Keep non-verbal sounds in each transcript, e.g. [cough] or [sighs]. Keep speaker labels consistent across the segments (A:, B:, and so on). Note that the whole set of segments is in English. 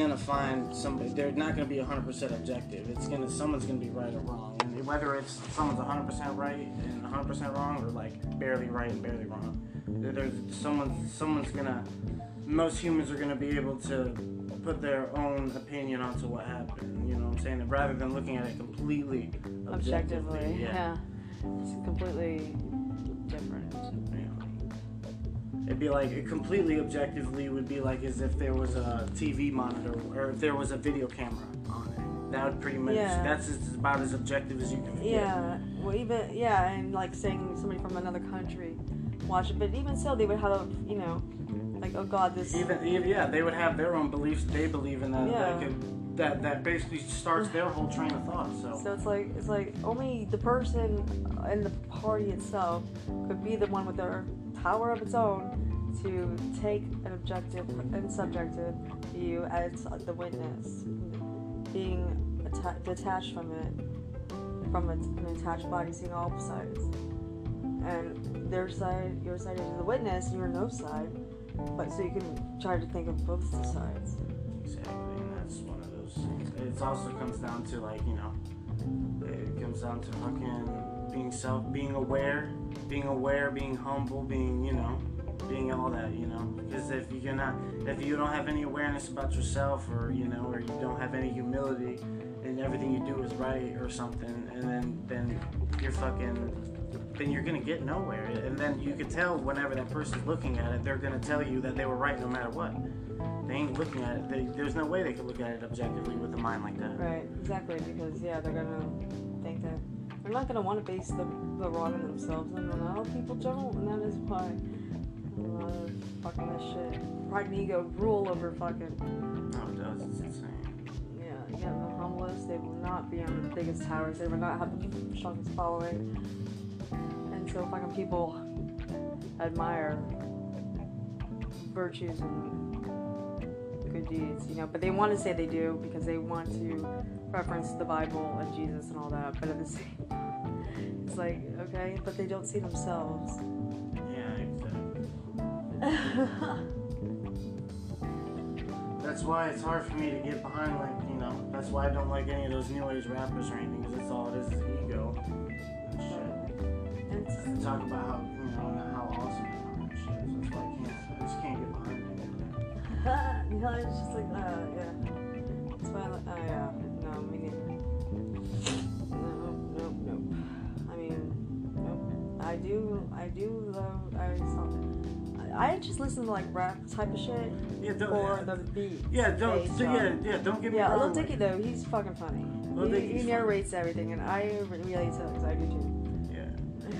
A: gonna find somebody. They're not gonna be 100% objective. It's gonna someone's gonna be right or wrong, and whether it's someone's 100% right and 100% wrong, or like barely right and barely wrong, there's someone someone's gonna. Most humans are gonna be able to put their own opinion onto what happened. You know what I'm saying? Rather than looking at it completely objectively.
B: Objectively, yeah. It's completely different.
A: It'd be like it completely objectively would be like as if there was a TV monitor or if there was a video camera on it. That would pretty much
B: Yeah.
A: that's as, about as objective as you can get.
B: Yeah, well, even yeah, and like saying somebody from another country watch it, but even so, they would have you know, like oh god, this
A: Even, even yeah, they would have their own beliefs they believe in that
B: Yeah.
A: that could that that basically starts their whole train of thought. So,
B: So it's like it's like only the person in the party itself could be the one with their power of its own to take an objective and subjective view as the witness, being atta- detached from it, from an an attached body, seeing all sides, and their side, your side is the witness, your no side, but so you can try to think of both sides.
A: Exactly, and that's one of those things. It also comes down to like you know, it comes down to fucking being self, being aware, being aware, being humble, being you know, being all that you know. Because if you're not, if you don't have any awareness about yourself, or you know, or you don't have any humility, and everything you do is right or something, and then then you're fucking. Then you're gonna get nowhere, and then you can tell whenever that person's looking at it, they're gonna tell you that they were right no matter what. They ain't looking at it. They, there's no way they could look at it objectively with a mind like that.
B: Right, exactly, because yeah, they're gonna they're not gonna want to base the, the wrong on themselves, and a lot of people don't, and that is why a lot of fucking this shit, pride and ego rule over fucking
A: No, it does. It's insane.
B: yeah, yeah, the humblest. They will not be on the biggest towers. They will not have the strongest following, and so fucking people admire virtues and good deeds, you know. But they want to say they do because they want to reference the Bible and Jesus and all that. But at the [laughs] same, it's like okay, but they don't see themselves.
A: Yeah, exactly. [laughs] That's why it's hard for me to get behind, like, you know, that's why I don't like any of those new age rappers or anything, because it's all it is is ego and shit.
B: And it's-
A: And talk about how, you know, how awesome they are and shit. So that's why I can't, I just can't get behind it. [laughs]
B: you know, it's just like, uh, yeah. That's why, I like, oh, yeah. No, me neither. No, nope, nope. I mean, nope. I do, I do love, I saw, I just listen to like rap type of shit
A: Yeah, don't,
B: or the beat.
A: yeah, don't, so, yeah, yeah, don't get me
B: Yeah,
A: wrong.
B: Lil Dicky though, he's fucking funny.
A: Lil
B: he, he
A: funny.
B: narrates everything, and I relate to it because I do too.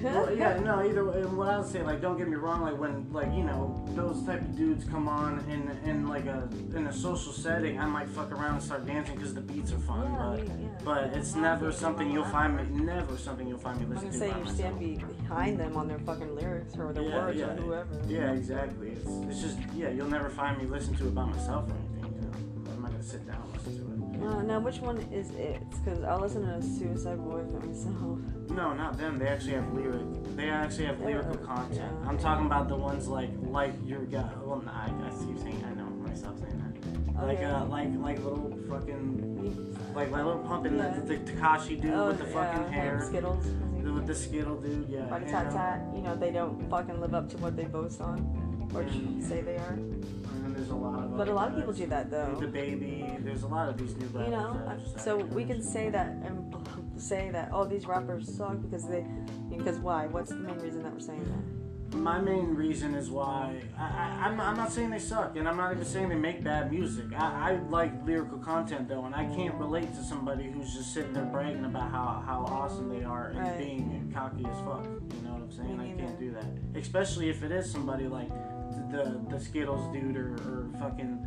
A: Yeah. well, [laughs] yeah, no, either way, what I would say, like, don't get me wrong, like, when, like, you know, those type of dudes come on in, in like, a, in a social setting, I might fuck around and start dancing because the beats are fun,
B: Yeah,
A: but,
B: yeah.
A: but it's never something you'll find me, never something you'll find me
B: I'm
A: listening
B: gonna
A: to
B: say
A: by
B: you
A: myself.
B: stand behind them on their fucking lyrics or their
A: Yeah,
B: words
A: yeah.
B: or whoever.
A: Yeah, exactly. It's, it's just, yeah, you'll never find me listen to it by myself or anything, you know. I'm not gonna sit down and listen to
B: Uh, now, which one is it? Because I listen to Suicide Boy for myself.
A: No, not them. They actually have lyric. They actually have lyrical
B: Yeah,
A: content.
B: yeah.
A: I'm talking about the ones like like your guy. Well, nah, I, you saying. I know myself saying that. Like
B: Okay.
A: uh, like like little fucking like like little pumping
B: Yeah.
A: the, the Tekashi dude
B: Oh,
A: with the fucking
B: yeah,
A: hair.
B: Skittles.
A: The, with the skittle dude, yeah.
B: Like
A: and,
B: tat tat. You know, they don't fucking live up to what they boast on or
A: Mm.
B: say they are.
A: There's a lot of.
B: But a lot of people do that though.
A: The baby. There's a lot of these new rappers.
B: You know, so we can [laughs] say that and say that oh these rappers suck because they because why? What's the main reason that we're saying that?
A: My main reason is why I, I, I'm, I'm not saying they suck, and I'm not even saying they make bad music. I, I like lyrical content though, and I can't relate to somebody who's just sitting there bragging about how, how awesome they are and
B: Right.
A: being cocky as fuck. You know what I'm saying? I can't do that, especially if it is somebody like the the Skittles dude or, or fucking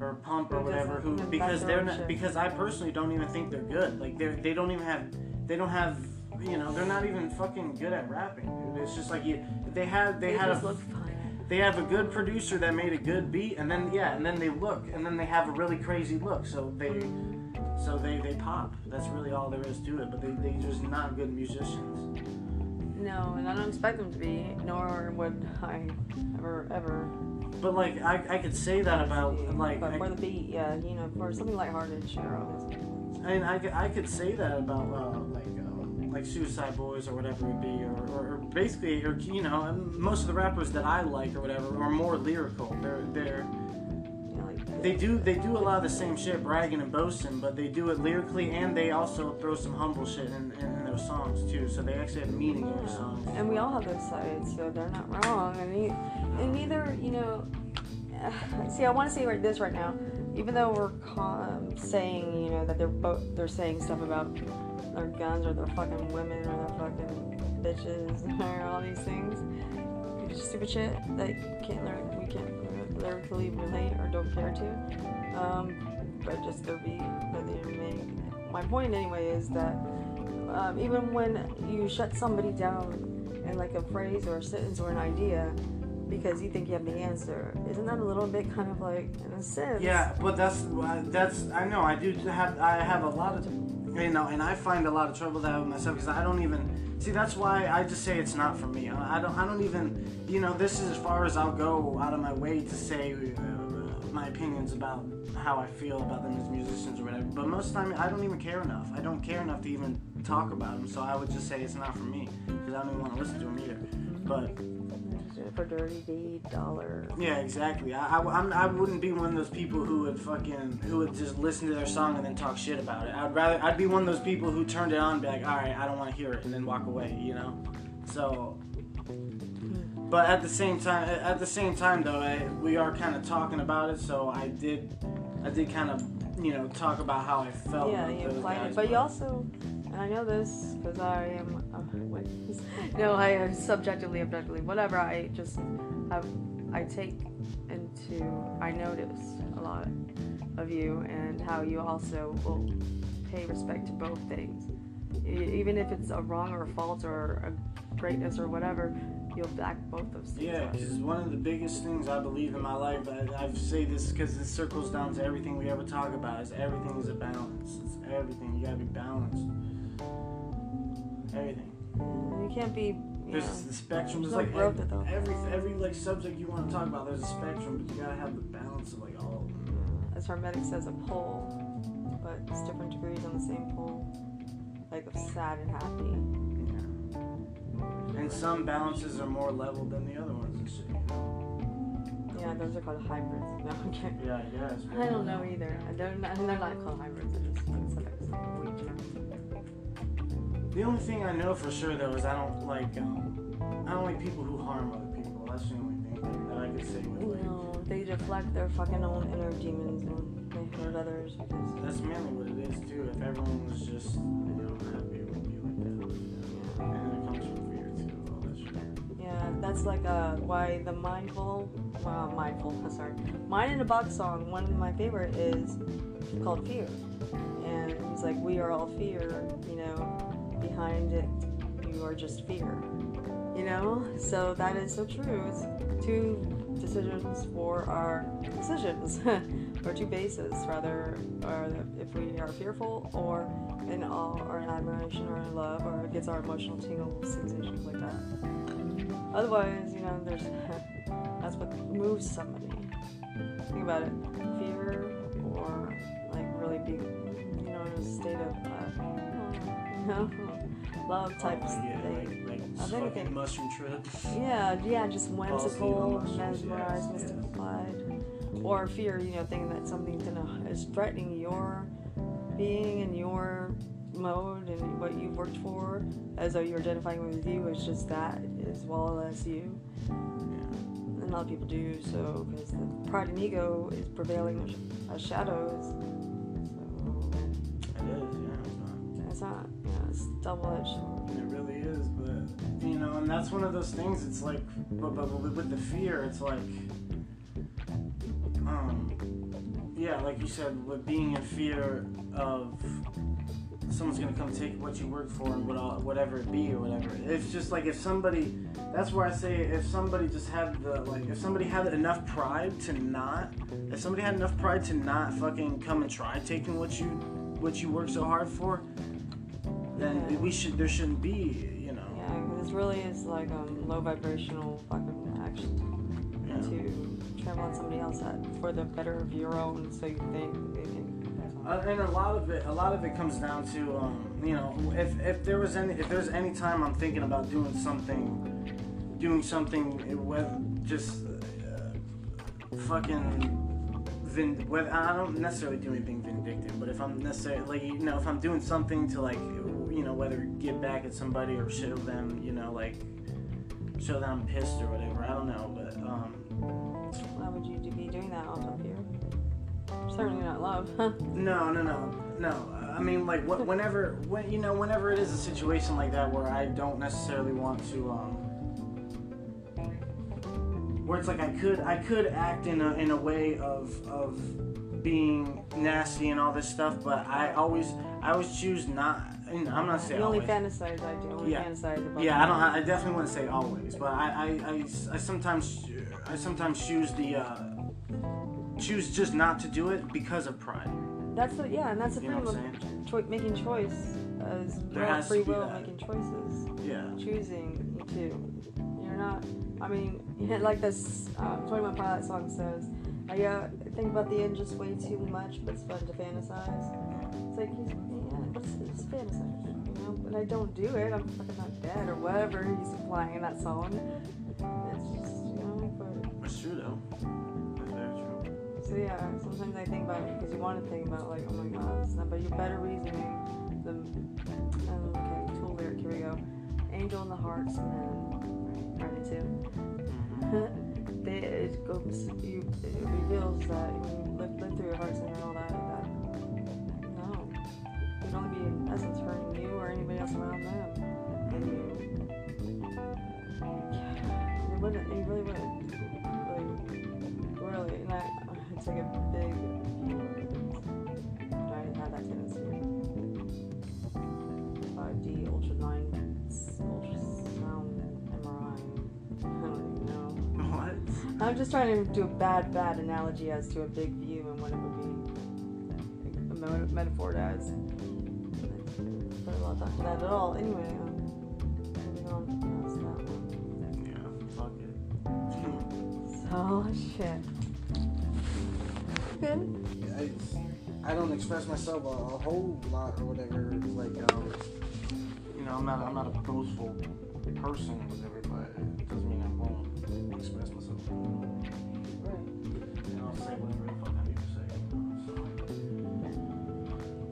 A: or Pump or whatever. Who because they're not because I personally don't even think they're good. Like they they don't even have they don't have you know they're not even fucking good at rapping. Dude. It's just like you they had they, had
B: just
A: a they have a good producer that made a good beat and then yeah and then they look and then they have a really crazy look so they so they they pop that's really all there is to it but they they just not good musicians
B: No, and I don't expect them to be, nor would I ever ever
A: But like I, I could say that about like
B: but
A: I,
B: for the beat, yeah, you know, for something lighthearted, sure, obviously.
A: I mean I, could- I could say that about uh, like um, like Suicide Boys or whatever it would be, or, or, or basically, or you know, most of the rappers that I like or whatever are more lyrical. They're they're
B: You know, like
A: they do they do a lot of the same shit, bragging and boasting, but they do it lyrically, and they also throw some humble shit in, in, in their songs too. So they actually have meaning in their songs.
B: And we all have those sides, so they're not wrong. And, and neither, you know, [sighs] see, I want to say this right now. Even though we're um, saying, you know, that they're both they're saying stuff about their guns or their fucking women or their fucking bitches [laughs] or all these things, stupid shit that can't learn, we can't lyrically relate or don't care to. Um, but just that they. My point anyway is that um, even when you shut somebody down in like a phrase or a sentence or an idea because you think you have the answer, isn't that a little bit kind of like in a?
A: Yeah, but that's that's I know I do have I have a lot of you know, and I find a lot of trouble that with myself because I don't even see. That's why I just say it's not for me. I don't I don't even you know this is as far as I'll go out of my way to say uh, my opinions about how I feel about them as musicians or whatever. But most of the time I don't even care enough. I don't care enough to even talk about them. So I would just say it's not for me because I don't even want to listen to them either. But
B: For dirty dollar.
A: yeah, exactly. I, I, I'm, I wouldn't be one of those people who would fucking who would just listen to their song and then talk shit about it. I'd rather I'd be one of those people who turned it on and be like, all right, I don't want to hear it, and then walk away. You know. So, but at the same time, at the same time though, I, we are kind of talking about it. So I did, I did kind of you know talk about how I felt.
B: Yeah, you implied it. But you also, and I know this because I am, no, I am subjectively, objectively, whatever. I just have, I take into, I notice a lot of you and how you also will pay respect to both things. E- Even if it's a wrong or a fault or a greatness or whatever, you'll back both those things.
A: Yeah, because one of the biggest things I believe in my life, I, I say this because this circles down to everything we ever talk about, is everything is a balance. It's everything. You gotta be balanced. Everything.
B: Can't be,
A: There's
B: know,
A: the spectrum.
B: there's
A: There's like
B: growth
A: every, every every like subject you want to talk about. There's a spectrum, but you gotta have the balance of like all of them.
B: as Hermetic says, a pole, but it's different degrees on the same pole, like of sad and happy.
A: Yeah. And some balances are more level than the other ones and shit. You know?
B: Yeah, those are called hybrids. No, kidding.
A: Yeah, I guess.
B: I don't know either. They're not, they're not called hybrids. They're just
A: The only thing I know for sure though is I don't like um, I don't like people who harm other people. That's the only thing that I could say with like.
B: No, they deflect their fucking own inner demons and they hurt others
A: That's mainly what it is too. If everyone was just you know happy, it wouldn't be like that. And it comes from fear too. All that shit.
B: yeah, that's like uh why the mindful, well, mindful. Sorry, Mind in a Box song. One of my favorite is called Fear, and it's like, "We are all fear," you know. Behind it, you are just fear, you know. So that is so true. It's two decisions for our decisions, [laughs] or two bases rather, or if we are fearful or in awe or in admiration or in love or it gets our emotional tingle sensations like that. Otherwise, you know, there's [laughs] that's what moves somebody. Think about it, fear or like really be, you know, in a state of uh, know, [laughs] love type
A: Oh, yeah,
B: thing.
A: like, like
B: Of anything.
A: mushroom trip.
B: Yeah, yeah, just whimsical, mesmerized,
A: yes,
B: mystified, or fear. You know, thinking that something gonna is threatening your being and your mode and what you've worked for, as though you're identifying with you It's just that as well as you. And a lot of people do so because the pride and ego is prevailing as shadows. It's not, yeah, it's double edged.
A: It really is, but you know, and that's one of those things. It's like, but, but, but with the fear, it's like, um, yeah, like you said, with being in fear of someone's gonna come take what you work for and what whatever it be or whatever. It's just like if somebody, that's where I say if somebody just had the like, if somebody had enough pride to not, if somebody had enough pride to not fucking come and try taking what you what you worked so hard for, then
B: Yeah.
A: we should there shouldn't be you know
B: Yeah, this really is like a low vibrational fucking action
A: Yeah.
B: to turn on somebody else at, for the better of your own, so you think they think.
A: Uh, and a lot of it, a lot of it comes down to, um, you know, if, if there was any, if there's any time I'm thinking about doing something, doing something with just uh, fucking, vin- whether I don't necessarily do anything vindictive, but if I'm necessarily, like, you know, if I'm doing something to like, you know, whether get back at somebody or show them, you know, like, show them I'm pissed or whatever. I don't know, but um,
B: Why would you be doing that out of fear? Certainly not love. Huh?
A: No, no, no, no. I mean, like, wh- [laughs] whenever, when you know, whenever it is a situation like that where I don't necessarily want to, um, where it's like I could, I could act in a in a way of of being nasty and all this stuff, but I always, I always choose not. I'm not saying
B: you only
A: always.
B: fantasize, I do. Only
A: Yeah.
B: fantasize about.
A: Yeah, I don't. I definitely wouldn't say always, but I, I, I, I sometimes, I sometimes choose the, uh, choose just not to do it because of pride.
B: That's the yeah, and that's the
A: You
B: thing with choi- making choice as
A: There
B: well, free
A: be
B: will,
A: that.
B: making choices,
A: Yeah.
B: choosing to. You're not. I mean, [laughs] like this uh, Twenty One Pilot song says, uh, I think about the end just way too much, but it's fun to fantasize. It's like, he's, yeah, what's it's fantasy, you know? But I don't do it. I'm fucking not dead or whatever he's implying in that song. It's just, you know, but.
A: It's true, though. It's very true.
B: So, yeah, sometimes I think about it because you want to think about, like, oh my god, it's not, but you better reasoning than. Um, okay, tool lyric, here we go. Angel in the Hearts and then Friday
A: 2. [laughs]
B: did, it goes, you, it reveals that when you live, live through your hearts and all that, that no, you can only be in essence hurting you or anybody else around them. And you, yeah, you wouldn't, you really wouldn't, like, really, and that, it's like a big, I'm just trying to do a bad, bad analogy as to a big view and what it would be a meta- metaphor as. But a lot of thought to that at all. Anyway, um, moving on past that one.
A: Yeah. Fuck it. [laughs]
B: Oh, shit. Good.
A: I, I don't express myself a, a whole lot or whatever. Like, um, you know, I'm not, I'm not a boastful person whatever, but it doesn't mean I won't express myself.
B: Right.
A: And I'll say whatever the fuck I need to say. So.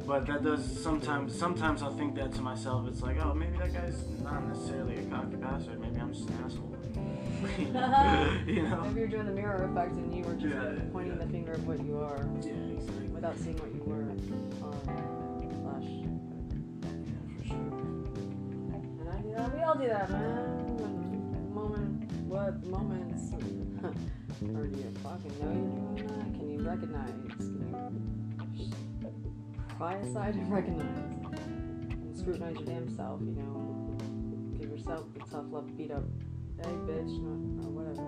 A: But that does sometimes. Sometimes I'll think that to myself. It's like, oh, maybe that guy's not necessarily a cocky bastard. Maybe I'm just an asshole. [laughs] you know.
B: Maybe you're doing the mirror effect and you were just
A: Yeah,
B: like, pointing
A: yeah.
B: the finger of what you are
A: Yeah, exactly.
B: without seeing what you were on I do that. We all do that, man. When moment, what moments? or do you fucking know you're doing that? Can you recognize? Can you pry aside and recognize? And scrutinize your damn self, you know? Give yourself the tough love beat up. Hey, bitch, or whatever.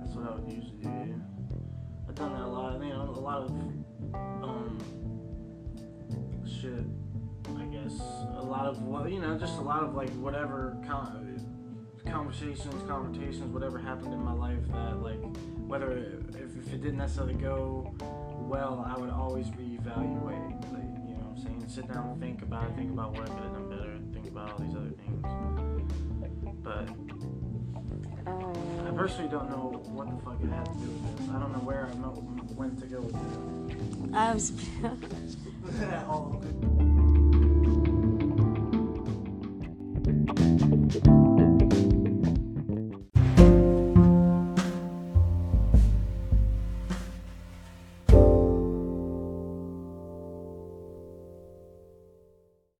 A: That's what I would usually do. I've done that a lot. You know, a lot of um shit. I guess a lot of you know, just a lot of like whatever con- conversations, conversations, whatever happened in my life that like whether if, if it didn't necessarily go well, I would always reevaluate. Like you know, what I'm saying, sit down, and think about it, think about what I could have done better, think about all these other things. But I
B: Um,
A: personally don't know what the fuck it had to do with this. I don't know where I when to go with
B: I was. [laughs]